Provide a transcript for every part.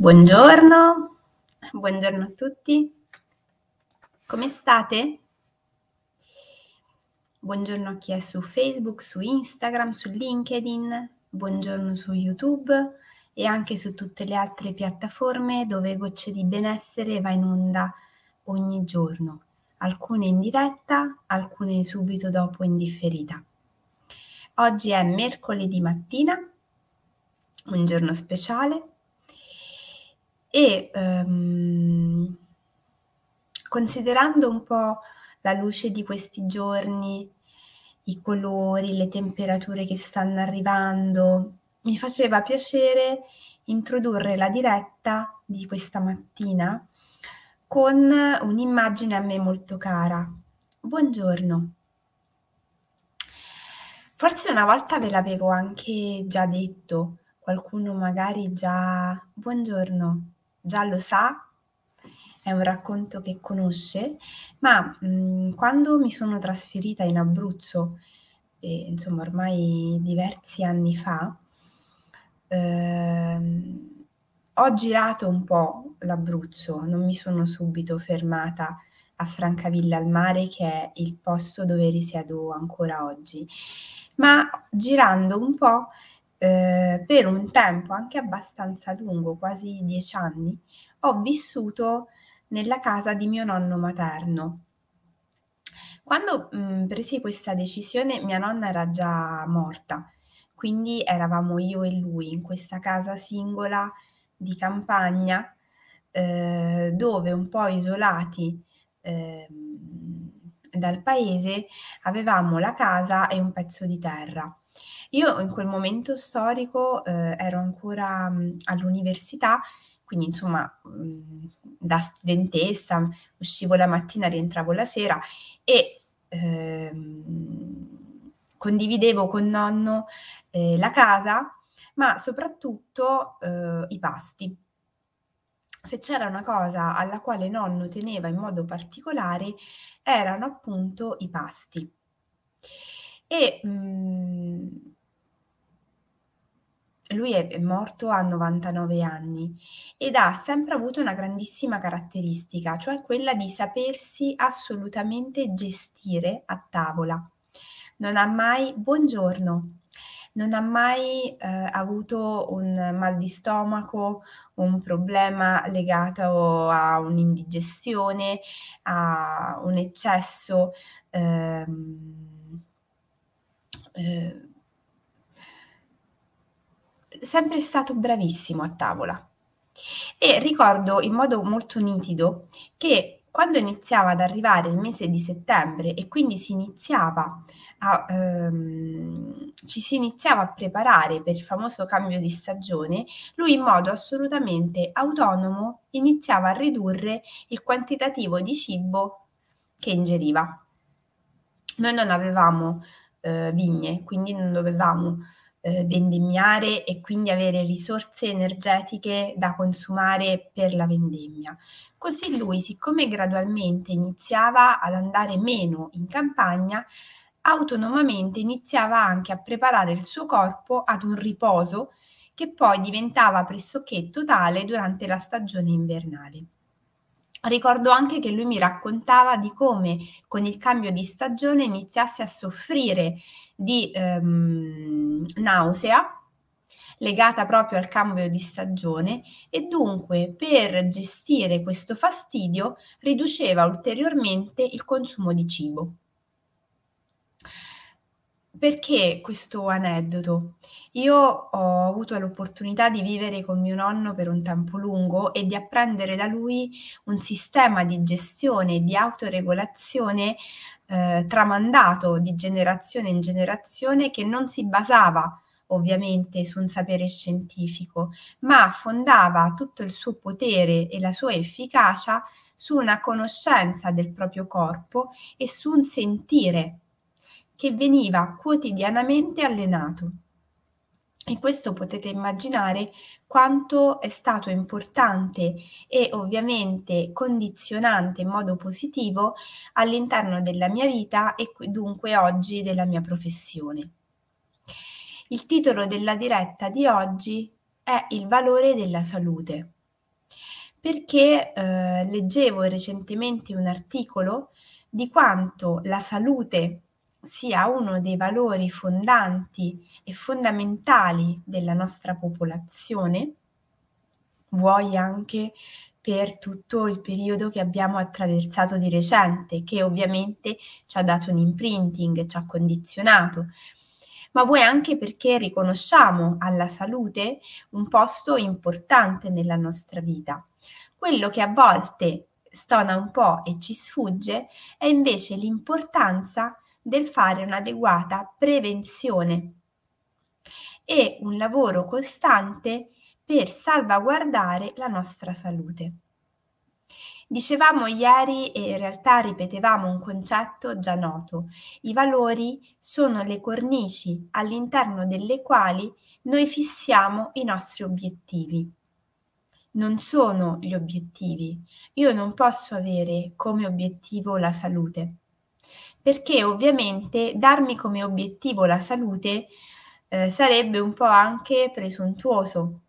Buongiorno, buongiorno a tutti. Come state? Buongiorno a chi è su Facebook, su Instagram, su LinkedIn, buongiorno su YouTube e anche su tutte le altre piattaforme dove Gocce di Benessere va in onda ogni giorno, alcune in diretta, alcune subito dopo in differita. Oggi è mercoledì mattina, un giorno speciale e um, considerando un po' la luce di questi giorni, i colori, le temperature che stanno arrivando, mi faceva piacere introdurre la diretta di questa mattina con un'immagine a me molto cara. Buongiorno. Forse una volta ve l'avevo anche già detto, qualcuno magari già buongiorno, già lo sa, è un racconto che conosce, ma mh, mhmm, quando mi sono trasferita in Abruzzo, e, insomma ormai diversi anni fa, ehm, ho girato un po' l'Abruzzo, non mi sono subito fermata a Francavilla al mare, che è il posto dove risiedo ancora oggi, ma girando un po' eh, per un tempo anche abbastanza lungo, quasi dieci anni, ho vissuto nella casa di mio nonno materno. Quando mh, mm, presi questa decisione, mia nonna era già morta, quindi eravamo io e lui in questa casa singola di campagna, eh, dove un po' isolati eh, dal paese avevamo la casa e un pezzo di terra. Io in quel momento storico eh, ero ancora mh, all'università quindi insomma mh, da studentessa uscivo la mattina, rientravo la sera e ehm, condividevo con nonno eh, la casa, ma soprattutto eh, i pasti. Se c'era una cosa alla quale nonno teneva in modo particolare, erano appunto i pasti. E mh, lui è morto a 99 anni ed ha sempre avuto una grandissima caratteristica, cioè quella di sapersi assolutamente gestire a tavola. Non ha mai buongiorno, non ha mai eh, avuto un mal di stomaco, un problema legato a un'indigestione, a un eccesso ehm, eh, sempre stato bravissimo a tavola. E ricordo in modo molto nitido che quando iniziava ad arrivare il mese di settembre e quindi si iniziava a, ehm, ci si iniziava a preparare per il famoso cambio di stagione, lui in modo assolutamente autonomo iniziava a ridurre il quantitativo di cibo che ingeriva. Noi non avevamo eh, vigne, quindi non dovevamo eh, vendemmiare e quindi avere risorse energetiche da consumare per la vendemmia. Così lui, siccome gradualmente iniziava ad andare meno in campagna, autonomamente iniziava anche a preparare il suo corpo ad un riposo che poi diventava pressoché totale durante la stagione invernale. Ricordo anche che lui mi raccontava di come con il cambio di stagione iniziasse a soffrire di ehm, nausea legata proprio al cambio di stagione e dunque per gestire questo fastidio riduceva ulteriormente il consumo di cibo. Perché questo aneddoto? Io ho avuto l'opportunità di vivere con mio nonno per un tempo lungo e di apprendere da lui un sistema di gestione e di autoregolazione eh, tramandato di generazione in generazione che non si basava ovviamente su un sapere scientifico, ma fondava tutto il suo potere e la sua efficacia su una conoscenza del proprio corpo e su un sentire che veniva quotidianamente allenato. E questo potete immaginare quanto è stato importante e ovviamente condizionante in modo positivo all'interno della mia vita e dunque oggi della mia professione. Il titolo della diretta di oggi è Il valore della salute. perché eh, leggevo recentemente un articolo di quanto la salute sia uno dei valori fondanti e fondamentali della nostra popolazione, vuoi anche per tutto il periodo che abbiamo attraversato di recente, che ovviamente ci ha dato un imprinting, ci ha condizionato, ma vuoi anche perché riconosciamo alla salute un posto importante nella nostra vita. Quello che a volte stona un po' e ci sfugge è invece l'importanza del fare un'adeguata prevenzione e un lavoro costante per salvaguardare la nostra salute. Dicevamo ieri e in realtà ripetevamo un concetto già noto. I valori sono le cornici all'interno delle quali noi fissiamo i nostri obiettivi. Non sono gli obiettivi. Io non posso avere come obiettivo la salute perché ovviamente darmi come obiettivo la salute eh, sarebbe un po' anche presuntuoso,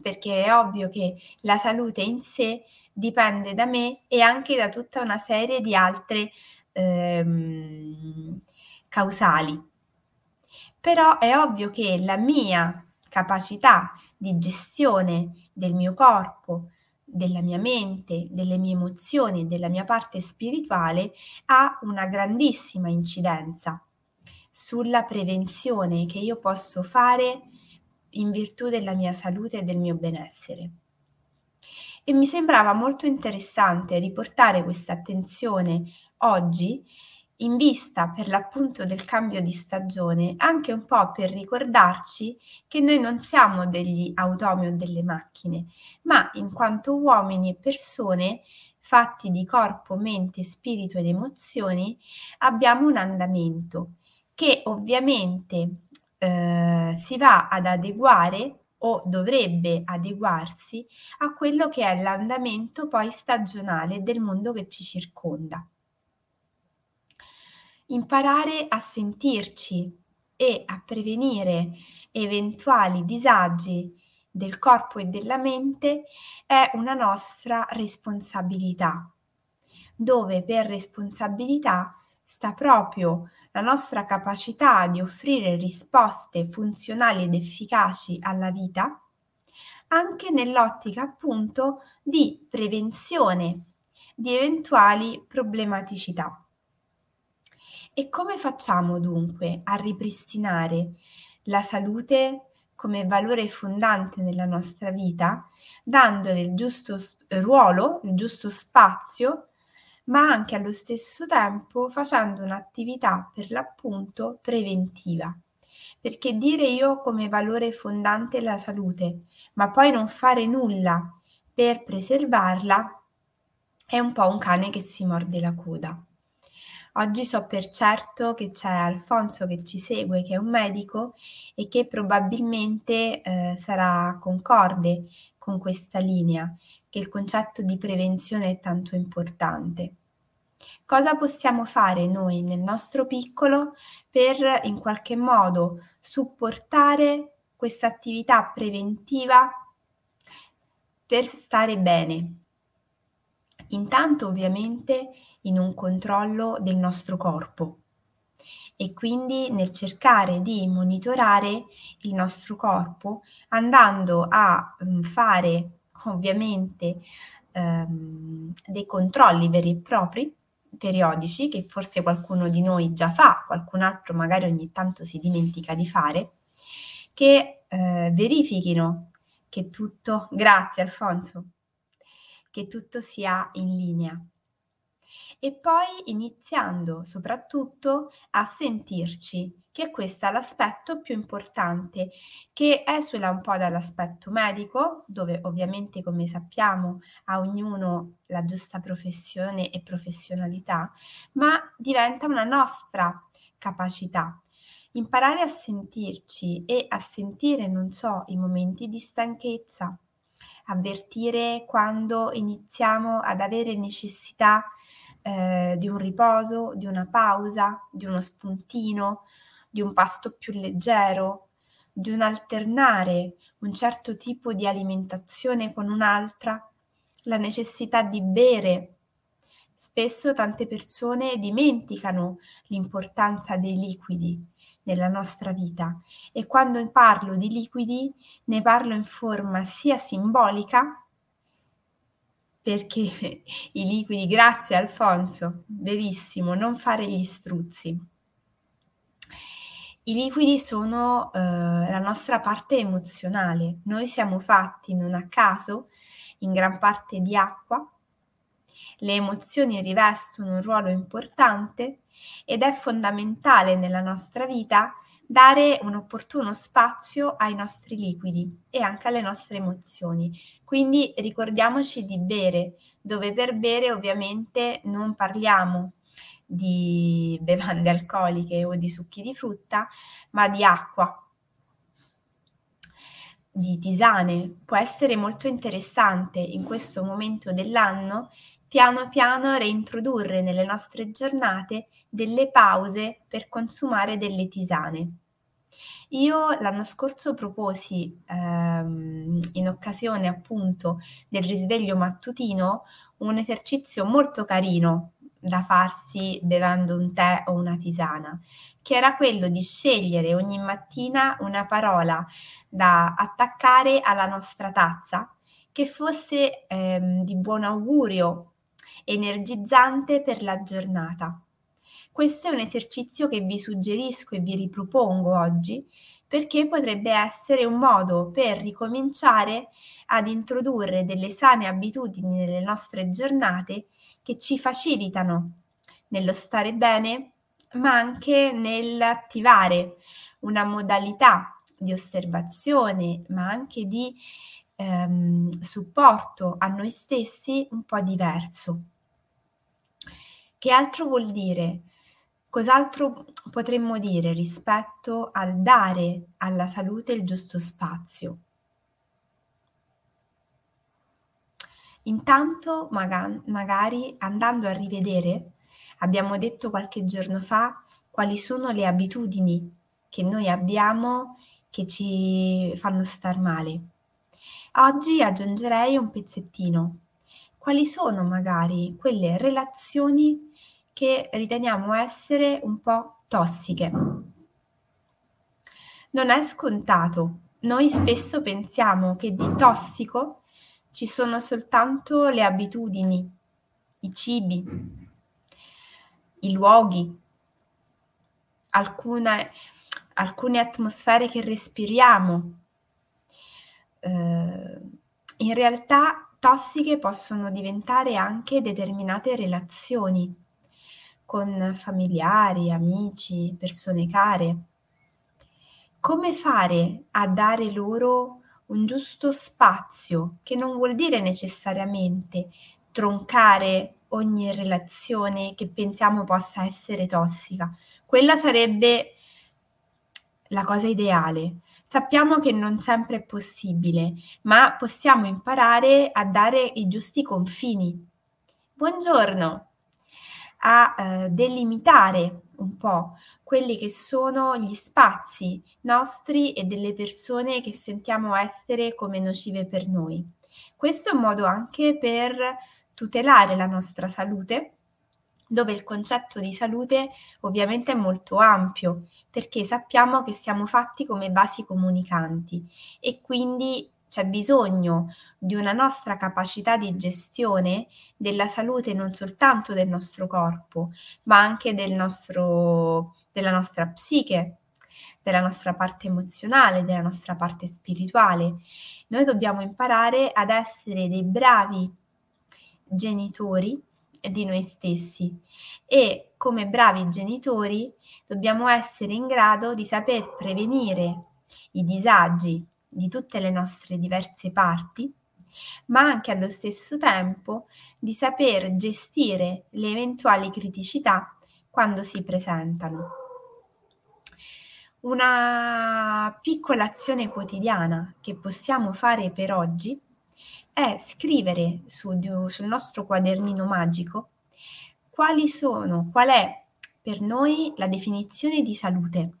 perché è ovvio che la salute in sé dipende da me e anche da tutta una serie di altre ehm, causali. Però è ovvio che la mia capacità di gestione del mio corpo, della mia mente, delle mie emozioni, della mia parte spirituale ha una grandissima incidenza sulla prevenzione che io posso fare in virtù della mia salute e del mio benessere. E mi sembrava molto interessante riportare questa attenzione oggi in vista per l'appunto del cambio di stagione, anche un po' per ricordarci che noi non siamo degli automi o delle macchine, ma in quanto uomini e persone fatti di corpo, mente, spirito ed emozioni, abbiamo un andamento che ovviamente eh, si va ad adeguare o dovrebbe adeguarsi a quello che è l'andamento poi stagionale del mondo che ci circonda imparare a sentirci e a prevenire eventuali disagi del corpo e della mente è una nostra responsabilità, dove per responsabilità sta proprio la nostra capacità di offrire risposte funzionali ed efficaci alla vita, anche nell'ottica appunto di prevenzione di eventuali problematicità. E come facciamo dunque a ripristinare la salute come valore fondante nella nostra vita, dandole il giusto ruolo, il giusto spazio, ma anche allo stesso tempo facendo un'attività per l'appunto preventiva. Perché dire io come valore fondante la salute, ma poi non fare nulla per preservarla, è un po' un cane che si morde la coda. Oggi so per certo che c'è Alfonso che ci segue, che è un medico e che probabilmente eh, sarà concorde con questa linea, che il concetto di prevenzione è tanto importante. Cosa possiamo fare noi nel nostro piccolo per in qualche modo supportare questa attività preventiva per stare bene? Intanto ovviamente in un controllo del nostro corpo. E quindi nel cercare di monitorare il nostro corpo andando a mm, fare ovviamente ehm, dei controlli veri e propri periodici che forse qualcuno di noi già fa, qualcun altro magari ogni tanto si dimentica di fare, che eh, verifichino che tutto, grazie Alfonso, che tutto sia in linea e poi iniziando soprattutto a sentirci, che questo è l'aspetto più importante, che esula un po' dall'aspetto medico, dove ovviamente come sappiamo a ognuno la giusta professione e professionalità, ma diventa una nostra capacità. Imparare a sentirci e a sentire, non so, i momenti di stanchezza, avvertire quando iniziamo ad avere necessità eh, di un riposo, di una pausa, di uno spuntino, di un pasto più leggero, di un alternare un certo tipo di alimentazione con un'altra, la necessità di bere. Spesso tante persone dimenticano l'importanza dei liquidi nella nostra vita e quando parlo di liquidi ne parlo in forma sia simbolica perché i liquidi, grazie Alfonso, verissimo, non fare gli struzzi. I liquidi sono eh, la nostra parte emozionale, noi siamo fatti non a caso in gran parte di acqua, le emozioni rivestono un ruolo importante ed è fondamentale nella nostra vita dare un opportuno spazio ai nostri liquidi e anche alle nostre emozioni. Quindi ricordiamoci di bere, dove per bere ovviamente non parliamo di bevande alcoliche o di succhi di frutta, ma di acqua, di tisane. Può essere molto interessante in questo momento dell'anno piano piano reintrodurre nelle nostre giornate delle pause per consumare delle tisane. Io l'anno scorso proposi, ehm, in occasione appunto del risveglio mattutino, un esercizio molto carino da farsi bevendo un tè o una tisana, che era quello di scegliere ogni mattina una parola da attaccare alla nostra tazza che fosse ehm, di buon augurio energizzante per la giornata. Questo è un esercizio che vi suggerisco e vi ripropongo oggi perché potrebbe essere un modo per ricominciare ad introdurre delle sane abitudini nelle nostre giornate che ci facilitano nello stare bene, ma anche nell'attivare una modalità di osservazione, ma anche di ehm, supporto a noi stessi un po' diverso. Che altro vuol dire? Cos'altro potremmo dire rispetto al dare alla salute il giusto spazio? Intanto maga- magari andando a rivedere, abbiamo detto qualche giorno fa quali sono le abitudini che noi abbiamo che ci fanno star male. Oggi aggiungerei un pezzettino. Quali sono magari quelle relazioni che riteniamo essere un po' tossiche. Non è scontato. Noi spesso pensiamo che di tossico ci sono soltanto le abitudini, i cibi, i luoghi, alcune, alcune atmosfere che respiriamo. Eh, in realtà tossiche possono diventare anche determinate relazioni con familiari, amici, persone care. Come fare a dare loro un giusto spazio, che non vuol dire necessariamente troncare ogni relazione che pensiamo possa essere tossica. Quella sarebbe la cosa ideale. Sappiamo che non sempre è possibile, ma possiamo imparare a dare i giusti confini. Buongiorno, a eh, delimitare un po' quelli che sono gli spazi nostri e delle persone che sentiamo essere come nocive per noi. Questo è un modo anche per tutelare la nostra salute, dove il concetto di salute ovviamente è molto ampio, perché sappiamo che siamo fatti come vasi comunicanti e quindi c'è bisogno di una nostra capacità di gestione della salute non soltanto del nostro corpo, ma anche del nostro, della nostra psiche, della nostra parte emozionale, della nostra parte spirituale. Noi dobbiamo imparare ad essere dei bravi genitori di noi stessi e come bravi genitori dobbiamo essere in grado di saper prevenire i disagi di tutte le nostre diverse parti, ma anche allo stesso tempo di saper gestire le eventuali criticità quando si presentano. Una piccola azione quotidiana che possiamo fare per oggi è scrivere su, sul nostro quadernino magico quali sono, qual è per noi la definizione di salute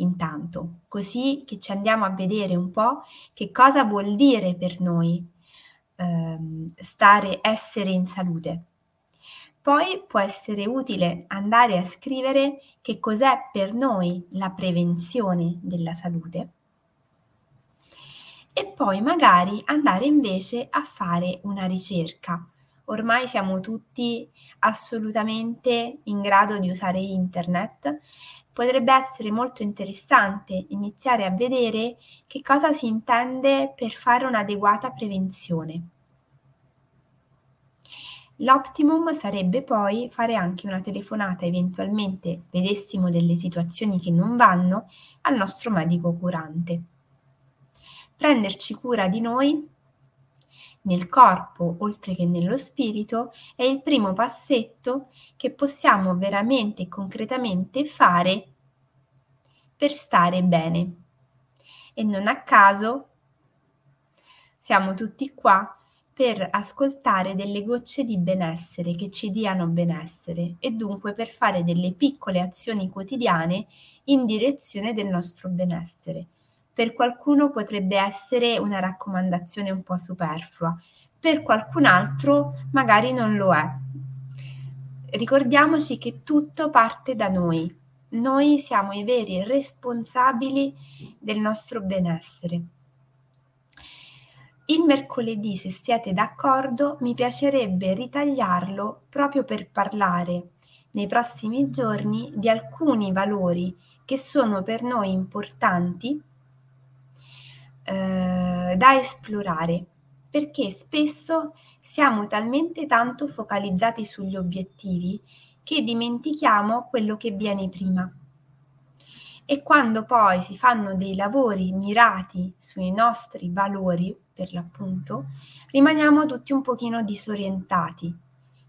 intanto, così che ci andiamo a vedere un po' che cosa vuol dire per noi ehm, stare, essere in salute. Poi può essere utile andare a scrivere che cos'è per noi la prevenzione della salute e poi magari andare invece a fare una ricerca. Ormai siamo tutti assolutamente in grado di usare internet. Potrebbe essere molto interessante iniziare a vedere che cosa si intende per fare un'adeguata prevenzione. L'optimum sarebbe poi fare anche una telefonata, eventualmente vedessimo delle situazioni che non vanno, al nostro medico curante. Prenderci cura di noi nel corpo, oltre che nello spirito, è il primo passetto che possiamo veramente e concretamente fare per stare bene. E non a caso siamo tutti qua per ascoltare delle gocce di benessere che ci diano benessere e dunque per fare delle piccole azioni quotidiane in direzione del nostro benessere. Per qualcuno potrebbe essere una raccomandazione un po' superflua, per qualcun altro magari non lo è. Ricordiamoci che tutto parte da noi. Noi siamo i veri responsabili del nostro benessere. Il mercoledì, se siete d'accordo, mi piacerebbe ritagliarlo proprio per parlare nei prossimi giorni di alcuni valori che sono per noi importanti eh, da esplorare, perché spesso siamo talmente tanto focalizzati sugli obiettivi che dimentichiamo quello che viene prima. E quando poi si fanno dei lavori mirati sui nostri valori, per l'appunto, rimaniamo tutti un pochino disorientati,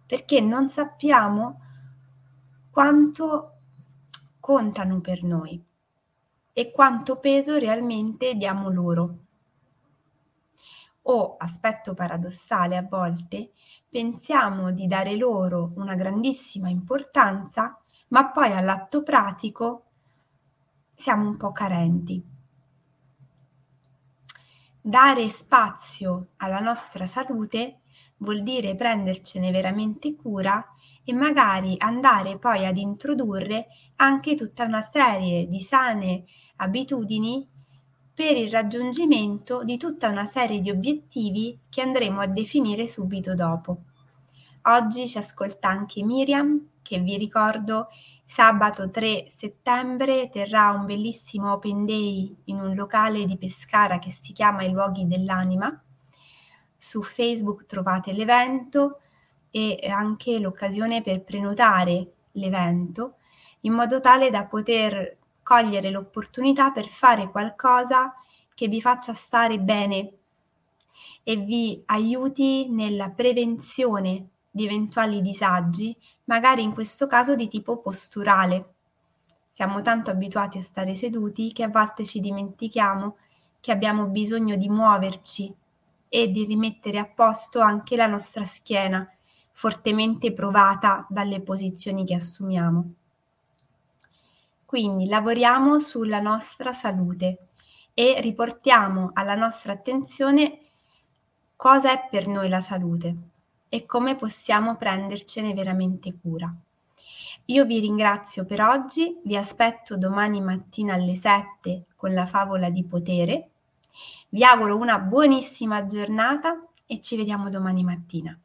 perché non sappiamo quanto contano per noi e quanto peso realmente diamo loro. O, aspetto paradossale a volte, pensiamo di dare loro una grandissima importanza, ma poi all'atto pratico siamo un po' carenti. Dare spazio alla nostra salute vuol dire prendercene veramente cura e magari andare poi ad introdurre anche tutta una serie di sane abitudini per il raggiungimento di tutta una serie di obiettivi che andremo a definire subito dopo. Oggi ci ascolta anche Miriam, che vi ricordo Sabato 3 settembre terrà un bellissimo open day in un locale di Pescara che si chiama I luoghi dell'anima. Su Facebook trovate l'evento e anche l'occasione per prenotare l'evento in modo tale da poter cogliere l'opportunità per fare qualcosa che vi faccia stare bene e vi aiuti nella prevenzione di eventuali disagi, magari in questo caso di tipo posturale. Siamo tanto abituati a stare seduti che a volte ci dimentichiamo che abbiamo bisogno di muoverci e di rimettere a posto anche la nostra schiena, fortemente provata dalle posizioni che assumiamo. Quindi lavoriamo sulla nostra salute e riportiamo alla nostra attenzione cosa è per noi la salute e come possiamo prendercene veramente cura. Io vi ringrazio per oggi, vi aspetto domani mattina alle 7 con la favola di potere. Vi auguro una buonissima giornata e ci vediamo domani mattina.